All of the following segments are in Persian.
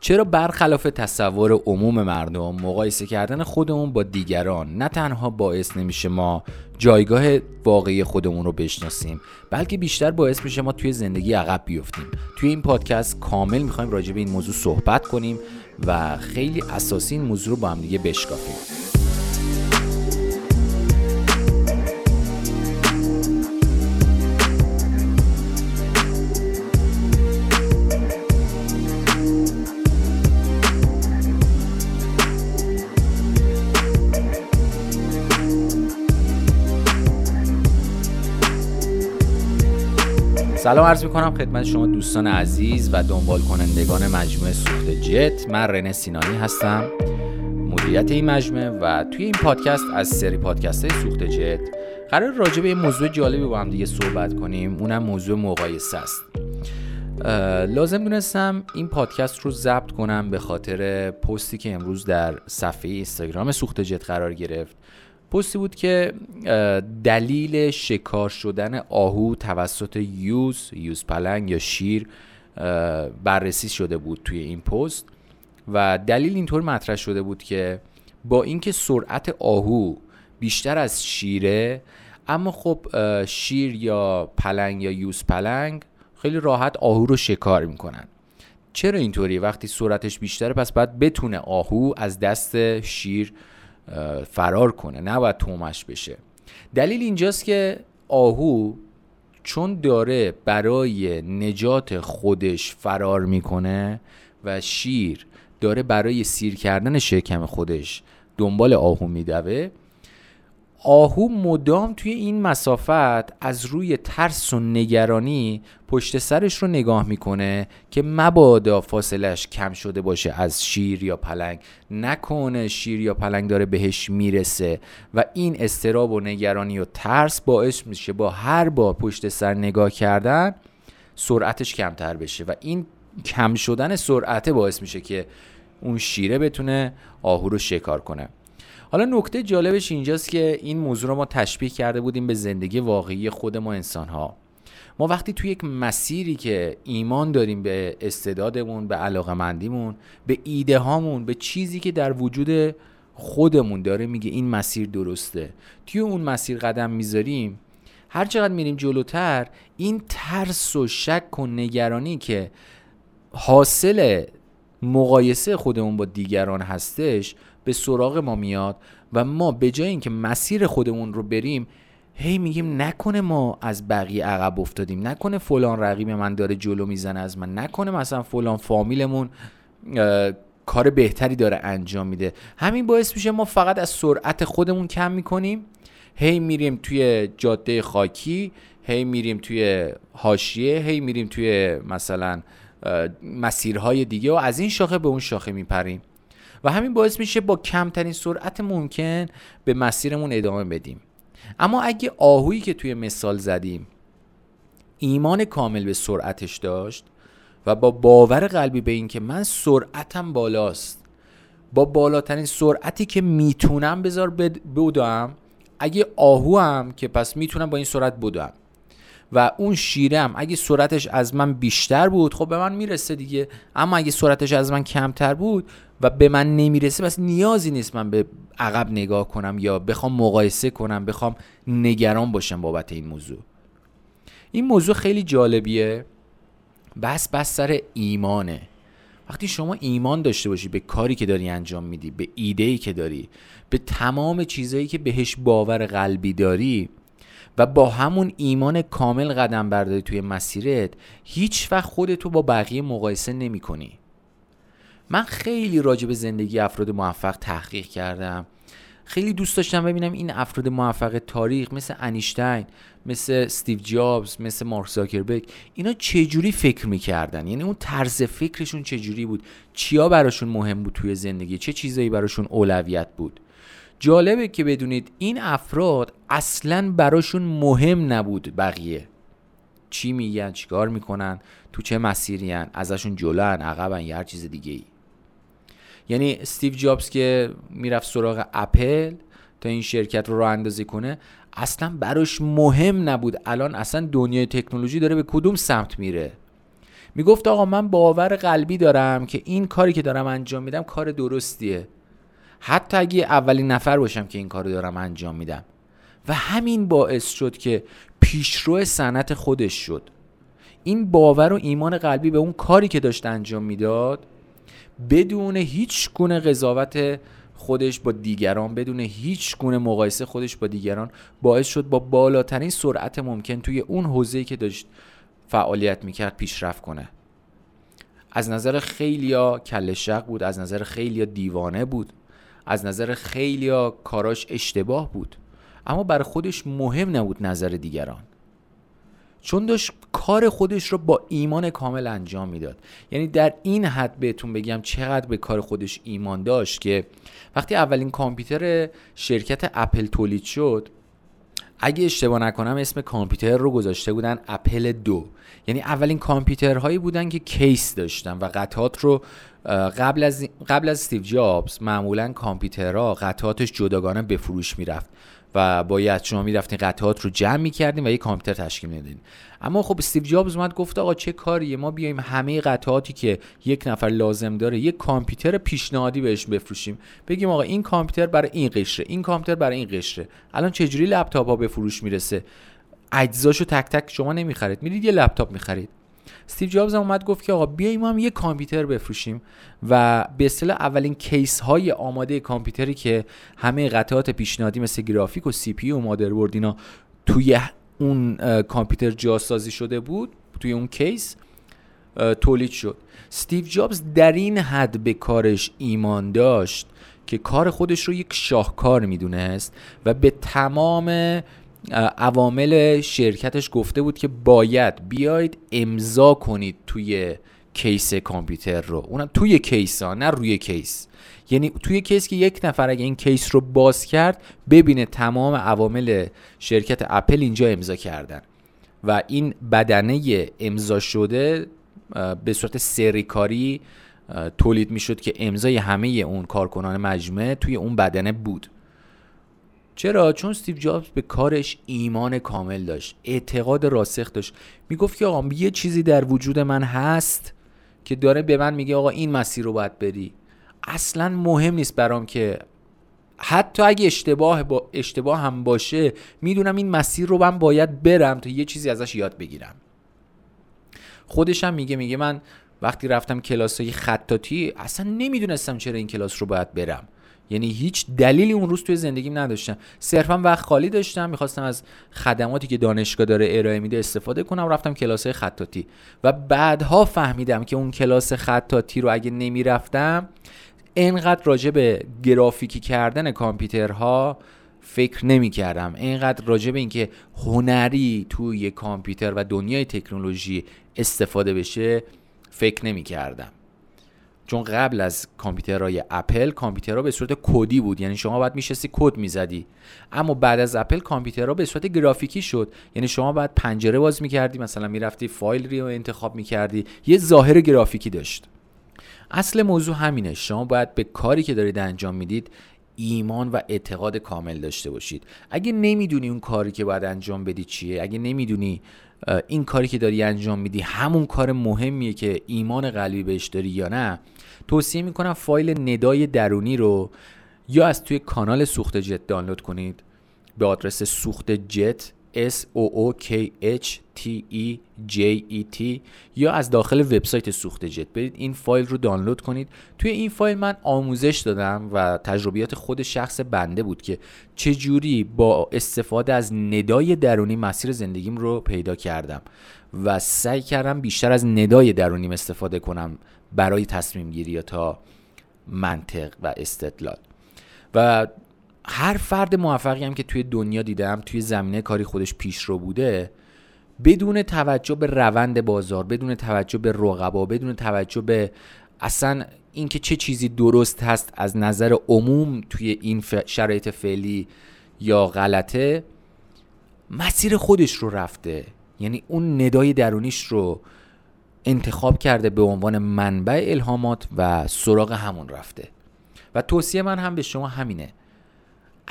چرا برخلاف تصور عموم مردم مقایسه کردن خودمون با دیگران نه تنها باعث نمیشه ما جایگاه واقعی خودمون رو بشناسیم بلکه بیشتر باعث میشه ما توی زندگی عقب بیفتیم. توی این پادکست کامل می‌خوایم راجع به این موضوع صحبت کنیم و خیلی اساسی این موضوع رو با هم دیگه بشکافیم. سلام عرض می‌کنم خدمت شما دوستان عزیز و دنبال کنندگان مجموعه سوخت جت. من رنه سینانی هستم مدیریت این مجموعه و توی این پادکست از سری پادکست های سوخت جت قرار راجع به یه موضوع جالبی با هم دیگه صحبت کنیم. اونم موضوع مقایسه است. لازم دونستم این پادکست رو ضبط کنم به خاطر پستی که امروز در صفحه اینستاگرام سوخت جت قرار گرفت. پستی بود که دلیل شکار شدن آهو توسط یوز یوز پلنگ یا شیر بررسی شده بود توی این پست و دلیل اینطور مطرح شده بود که با اینکه سرعت آهو بیشتر از شیره اما خب شیر یا پلنگ یا یوز پلنگ خیلی راحت آهو رو شکار می‌کنن. چرا اینطوری وقتی سرعتش بیشتره پس باید بتونه آهو از دست شیر فرار کنه نباید تومش بشه. دلیل اینجاست که آهو چون داره برای نجات خودش فرار می‌کنه و شیر داره برای سیر کردن شکم خودش دنبال آهو میدوه آهو مدام توی این مسافت از روی ترس و نگرانی پشت سرش رو نگاه می‌کنه که مبادا فاصلش کم شده باشه از شیر یا پلنگ. نکنه شیر یا پلنگ داره بهش می‌رسه و این استراب و نگرانی و ترس باعث میشه با هر بار پشت سر نگاه کردن سرعتش کمتر بشه و این کم شدن سرعت باعث میشه که اون شیره بتونه آهو رو شکار کنه. حالا نکته جالبش اینجاست که این موضوع رو ما تشبیه کرده بودیم به زندگی واقعی خود ما انسان ها ما وقتی توی یک مسیری که ایمان داریم به استعدادمون به علاقه مندیمون به ایده هامون به چیزی که در وجود خودمون داره میگه این مسیر درسته. توی اون مسیر قدم می‌ذاریم هر چقدر میریم جلوتر این ترس و شک و نگرانی که حاصل مقایسه خودمون با دیگران هستش به سراغ ما میاد و ما به جای اینکه مسیر خودمون رو بریم هی میگیم نکنه ما از بقیه عقب افتادیم نکنه فلان رقیب من داره جلو می‌زنه از من نکنه مثلا فلان فامیلمون کار بهتری داره انجام میده. همین باعث میشه ما فقط از سرعت خودمون کم می‌کنیم. هی میریم توی جاده خاکی هی میریم توی حاشیه هی میریم توی مثلا مسیرهای دیگه و از این شاخه به اون شاخه میپریم. و همین باعث میشه با کمترین سرعت ممکن به مسیرمون ادامه بدیم. اما اگه آهویی که توی مثال زدیم ایمان کامل به سرعتش داشت و با باور قلبی به اینکه من سرعتم بالاست با بالاترین سرعتی که می‌تونم بذار بودم اگه آهو هم که پس می‌تونم با این سرعت بودم و اون شیرم اگه سرعتش از من بیشتر بود خب به من می‌رسه دیگه. اما اگه سرعتش از من کمتر بود و به من نمی‌رسه بس نیازی نیست من به عقب نگاه کنم یا بخوام مقایسه کنم بخوام نگران باشم بابت این موضوع. این موضوع خیلی جالبیه. بس بس سر ایمانه. وقتی شما ایمان داشته باشی به کاری که داری انجام میدی به ایده که داری به تمام چیزایی که بهش باور قلبی داری و با همون ایمان کامل قدم برداری توی مسیرت هیچ وقت خودتو با بقیه مقایسه نمی کنی من خیلی راجع به زندگی افراد موفق تحقیق کردم. خیلی دوست داشتم ببینم این افراد موفق تاریخ مثل انیشتین مثل استیو جابز مثل مارک زاکربرگ اینا چجوری فکر می‌کردن؟ یعنی اون طرز فکرشون چجوری بود؟ چیا براشون مهم بود توی زندگی؟ چه چیزایی براشون اولویت بود؟ جالبه که بدونید این افراد اصلا براشون مهم نبود بقیه. چی میگن؟ چیکار می‌کنن؟ تو چه مسیری ازشون جلوان عقبن یا هر چیز دیگه ای یعنی استیو جابز که می‌رفت سراغ اپل تا این شرکت رو راه اندازی کنه اصلا براش مهم نبود. الان اصلا دنیای تکنولوژی داره به کدوم سمت میره؟ می‌گفت آقا من باور قلبی دارم که این کاری که دارم انجام میدم کار درستیه. حتی اگه اولین نفر باشم که این کار دارم انجام میدم. و همین باعث شد که پیشرو صنعت خودش شد. این باور و ایمان قلبی به اون کاری که داشت انجام می‌داد بدون هیچ گونه قضاوت خودش با دیگران بدون هیچ گونه مقایسه خودش با دیگران باعث شد با بالاترین سرعت ممکن توی اون حوزه‌ای که داشت فعالیت می‌کرد پیشرفت کنه. از نظر خیلیا کل شق بود از نظر خیلیا دیوانه بود از نظر خیلیا کاراش اشتباه بود. اما برای خودش مهم نبود نظر دیگران. چون داشت کار خودش رو با ایمان کامل انجام می‌داد. یعنی در این حد بهتون بگم چقدر به کار خودش ایمان داشت که وقتی اولین کامپیوتر شرکت اپل تولید شد اگه اشتباه نکنم اسم کامپیوتر رو گذاشته بودن اپل دو. یعنی اولین کامپیوترهایی بودن که کیس داشتن و قطعات رو قبل از قبل از استیو جابز معمولا کامپیوترها قطعاتش جداگانه به فروش می‌رفت. و باید شما می‌رفتین قطعات رو جمع می‌کردین و یه کامپیوتر تشکیل می‌دادین. اما خب استیو جابز اومد گفت آقا چه کاریه؟ ما بیایم همه قطعاتی که یک نفر لازم داره یک کامپیوتر پیشنهادی بهش بفروشیم. بگیم آقا این کامپیوتر برای این قشره این کامپیوتر برای این قشره. الان چجوری لپتاپ ها به فروش می‌رسه؟ اجزاشو تک تک شما نمی‌خرید. میرید یه لپتاپ می‌خرید. استیو جابز هم اومد گفت که آقا بیایم هم یه کامپیوتر بفروشیم و به اصطلاح اولین کیس های آماده کامپیوتری که همه قطعات پیشنهادی مثل گرافیک و CPU و مادربرد اینا توی اون کامپیوتر جاسازی شده بود توی اون کیس تولید شد. استیو جابز در این حد به کارش ایمان داشت که کار خودش رو یک شاهکار می‌دونست و به تمام عوامل شرکتش گفته بود که باید بیاید امضا کنید توی کیس کامپیوتر رو. اونم توی کیس ها نه روی کیس. یعنی توی کیس که یک نفر اگه این کیس رو باز کرد ببینه تمام عوامل شرکت اپل اینجا امضا کردن. و این بدنه امضا شده به صورت سریکاری تولید می‌شد که امضای همه اون کارکنان مجموعه توی اون بدنه بود. چرا؟ چون استیو جابز به کارش ایمان کامل داشت اعتقاد راسخ داشت. می‌گفت که آقا یه چیزی در وجود من هست که داره به من میگه آقا این مسیر رو باید بری. اصلا مهم نیست برام که حتی اگه اشتباه با اشتباه هم باشه می‌دونم این مسیر رو من باید برم تا یه چیزی ازش یاد بگیرم. خودش هم میگه میگه من وقتی رفتم کلاس های خطاطی اصلا نمی‌دونستم چرا این کلاس رو باید برم. یعنی هیچ دلیلی اون روز توی زندگیم نداشتم. صرفا وقت خالی داشتم می‌خواستم از خدماتی که دانشگاه داره ارائه میده استفاده کنم رفتم کلاس خطاطی. و بعدها فهمیدم که اون کلاس خطاطی رو اگه نمی‌رفتم انقدر راجع به گرافیکی کردن کامپیوترها فکر نمی کردم اینقدر راجع به اینکه هنری توی کامپیوتر و دنیای تکنولوژی استفاده بشه فکر نمی کردم چون قبل از کامپیوترهای اپل کامپیوترها به صورت کدی بود. یعنی شما باید میشستی کد می‌زدی. اما بعد از اپل کامپیوترها به صورت گرافیکی شد. یعنی شما باید پنجره باز می‌کردی مثلا می‌رفتی فایل رو انتخاب می‌کردی. یه ظاهر گرافیکی داشت. اصل موضوع همینه. شما باید به کاری که دارید انجام می‌دید ایمان و اعتقاد کامل داشته باشید. اگه نمی‌دونی اون کاری که باید انجام بدی چیه اگه نمی‌دونی این کاری که داری انجام میدی همون کار مهمیه که ایمان قلبی بهش داری یا نه؟ توصیه می‌کنم فایل ندای درونی رو یا از توی کانال سوخت جت دانلود کنید. به آدرس سوخت جت S O O K H T E J E T یا از داخل وبسایت سوخت جت برید. این فایل رو دانلود کنید. توی این فایل من آموزش دادم و تجربیات خود شخص بنده بود که چجوری با استفاده از ندای درونی مسیر زندگیم رو پیدا کردم و سعی کردم بیشتر از ندای درونیم استفاده کنم برای تصمیم گیری تا منطق و استدلال. و هر فرد موفقی هم که توی دنیا دیدم توی زمینه کاری خودش پیش رو بوده بدون توجه به روند بازار بدون توجه به رقبا بدون توجه به اصلا اینکه چه چیزی درست هست از نظر عموم توی این شرایط فعلی یا غلطه مسیر خودش رو رفته. یعنی اون ندای درونیش رو انتخاب کرده به عنوان منبع الهامات و سراغ همون رفته. و توصیه من هم به شما همینه.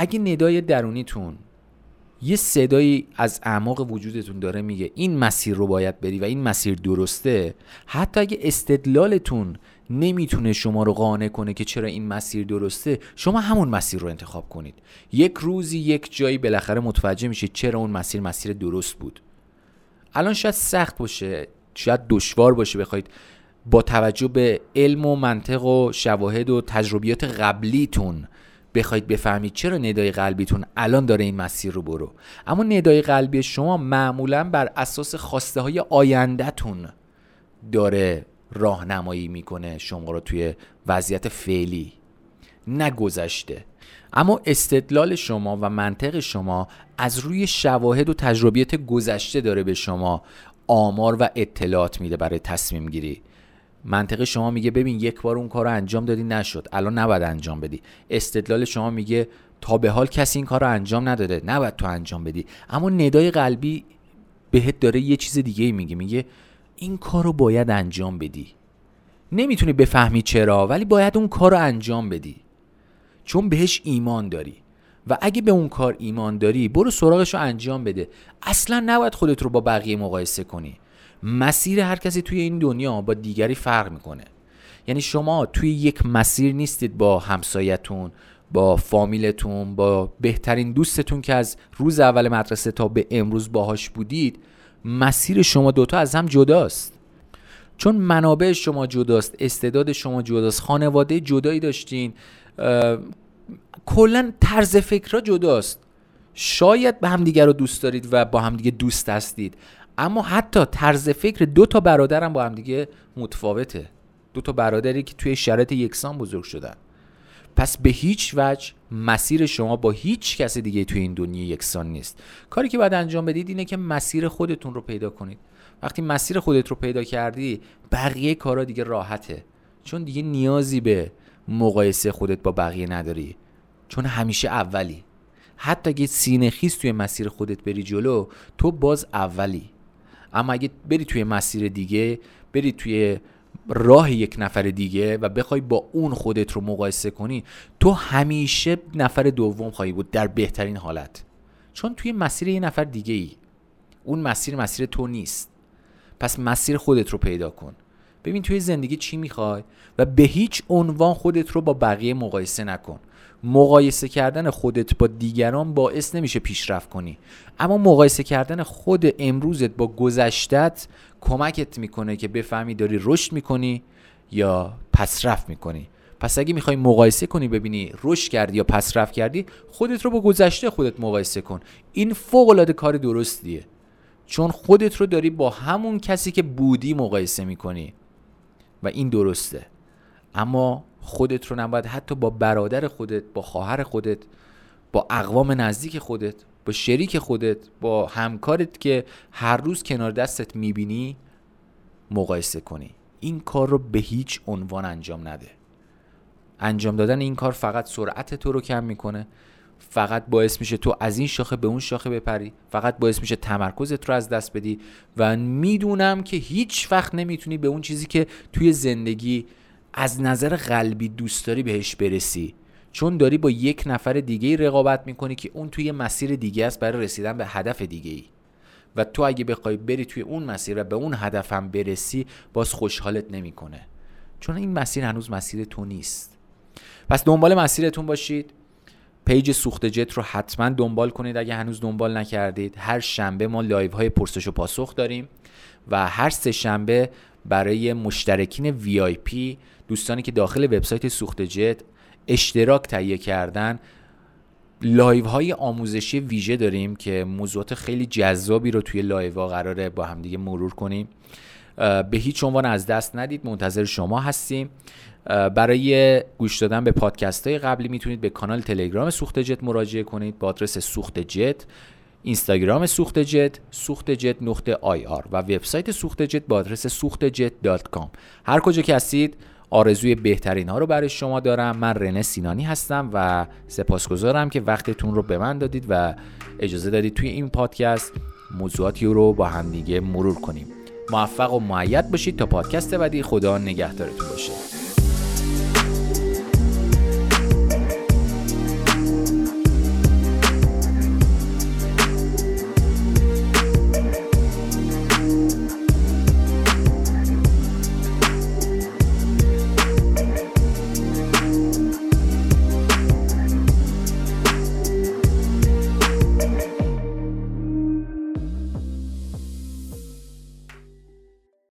اگه ندای درونیتون یه صدایی از اعماق وجودتون داره میگه این مسیر رو باید بری و این مسیر درسته حتی اگه استدلالتون نمی‌تونه شما رو قانع کنه که چرا این مسیر درسته شما همون مسیر رو انتخاب کنید. یک روزی یک جایی بالاخره متوجه میشید چرا اون مسیر مسیر درست بود. الان شاید سخت باشه شاید دشوار باشه بخواید با توجه به علم و منطق و شواهد و تجربیات قبلیتون بخواید بفهمید چرا ندای قلبیتون الان داره این مسیر رو برو. اما ندای قلبی شما معمولا بر اساس خواسته های آیندهتون داره راهنمایی می‌کنه شما رو توی وضعیت فعلی. نگذشته. اما استدلال شما و منطق شما از روی شواهد و تجربیات گذشته داره به شما آمار و اطلاعات میده برای تصمیم گیری. منطق شما میگه ببین یک بار اون کار رو انجام دادی نشد. الان نباید انجام بدی. استدلال شما میگه تا به حال کسی این کار رو انجام نداده. نباید تو انجام بدی. اما ندای قلبی بهت داره یه چیز دیگه میگه. میگه این کار رو باید انجام بدی. نمی‌تونی بفهمی چرا ولی باید اون کار رو انجام بدی. چون بهش ایمان داری. و اگه به اون کار ایمان داری برو سراغش رو انجام بده. اصلا نباید خودت رو با بقیه مقایسه کنی. مسیر هر کسی توی این دنیا با دیگری فرق می‌کنه. یعنی شما توی یک مسیر نیستید با همسایتون با فامیلتون با بهترین دوستتون که از روز اول مدرسه تا به امروز باهاش بودید مسیر شما دوتا از هم جداست. چون منابع شما جداست استعداد شما جداست خانواده جدایی داشتین کلا طرز فکرها جداست. شاید به همدیگه رو دوست دارید و با همدیگه دوست هستید. اما حتی طرز فکر دو تا برادرم با همدیگه متفاوته. دو تا برادری که توی شرایط یکسان بزرگ شدن. پس به هیچ وجه مسیر شما با هیچ کس دیگه توی این دنیا یکسان نیست. کاری که باید انجام بدید اینه که مسیر خودتون رو پیدا کنید. وقتی مسیر خودت رو پیدا کردی بقیه کارا دیگه راحته. چون دیگه نیازی به مقایسه خودت با بقیه نداری. چون همیشه اولی. حتی اگه سینه خیز توی مسیر خودت بری جلو تو باز اولی. اما اگه بری توی مسیر دیگه بری توی راه یک نفر دیگه و بخوای با اون خودت رو مقایسه کنی تو همیشه نفر دوم خواهی بود در بهترین حالت. چون توی مسیر یه نفر دیگه ای اون مسیر مسیر تو نیست. پس مسیر خودت رو پیدا کن. ببین توی زندگی چی می‌خوای و به هیچ عنوان خودت رو با بقیه مقایسه نکن. مقایسه کردن خودت با دیگران باعث نمیشه پیشرفت کنی. اما مقایسه کردن خود امروزت با گذشتت کمکت می‌کنه که بفهمی داری رشد می‌کنی یا پسرفت می‌کنی. پس اگه می‌خوای مقایسه کنی ببینی رشد کردی یا پسرفت کردی خودت رو با گذشته خودت مقایسه کن. این فوق العاده کار درستیه. چون خودت رو داری با همون کسی که بودی مقایسه می‌کنی. و این درسته. اما خودت رو نباید حتی با برادر خودت با خواهر خودت با اقوام نزدیک خودت با شریک خودت با همکارت که هر روز کنار دستت می‌بینی مقایسه کنی. این کار رو به هیچ عنوان انجام نده. انجام دادن این کار فقط سرعت تو رو کم می‌کنه. فقط باعث میشه تو از این شاخه به اون شاخه بپری. فقط باعث میشه تمرکزت رو از دست بدی. و می‌دونم که هیچ وقت نمی‌تونی به اون چیزی که توی زندگی از نظر قلبی دوست داری بهش برسی. چون داری با یک نفر دیگه رقابت می‌کنی که اون توی مسیر دیگه است برای رسیدن به هدف دیگه ای و تو اگه بخوای بری توی اون مسیر و به اون هدفم برسی باز خوشحالت نمی‌کنه. چون این مسیر هنوز مسیر تو نیست. پس دنبال مسیرتون باشید. page سوخت جت رو حتما دنبال کنید اگه هنوز دنبال نکردید. هر شنبه ما live های پرسش و پاسخ داریم و هر سه شنبه برای مشترکین VIP دوستانی که داخل وبسایت سوخت جت اشتراک تهیه کردن live های آموزشی ویژه داریم که موضوعات خیلی جذابی رو توی live ها قراره با همدیگه مرور کنیم. به هیچ عنوان از دست ندید منتظر شما هستیم. برای گوش دادن به پادکست های قبلی می‌تونید به کانال تلگرام سوخت جت مراجعه کنید با آدرس سوخت جت اینستاگرام سوخت جت سوخت جت نقطه IR و وبسایت سوخت جت با آدرس سوخت جت dot com. هر کجا که هستید آرزوی بهترین ها رو برای شما دارم. من رنه سینانی هستم و سپاسگزارم که وقتتون رو به من دادید و اجازه دادید توی این پادکست موضوعاتی رو با همدیگه مرور کنیم. موفق و معید باشید تا پادکست بعدی. خدا نگهدارتون باشه.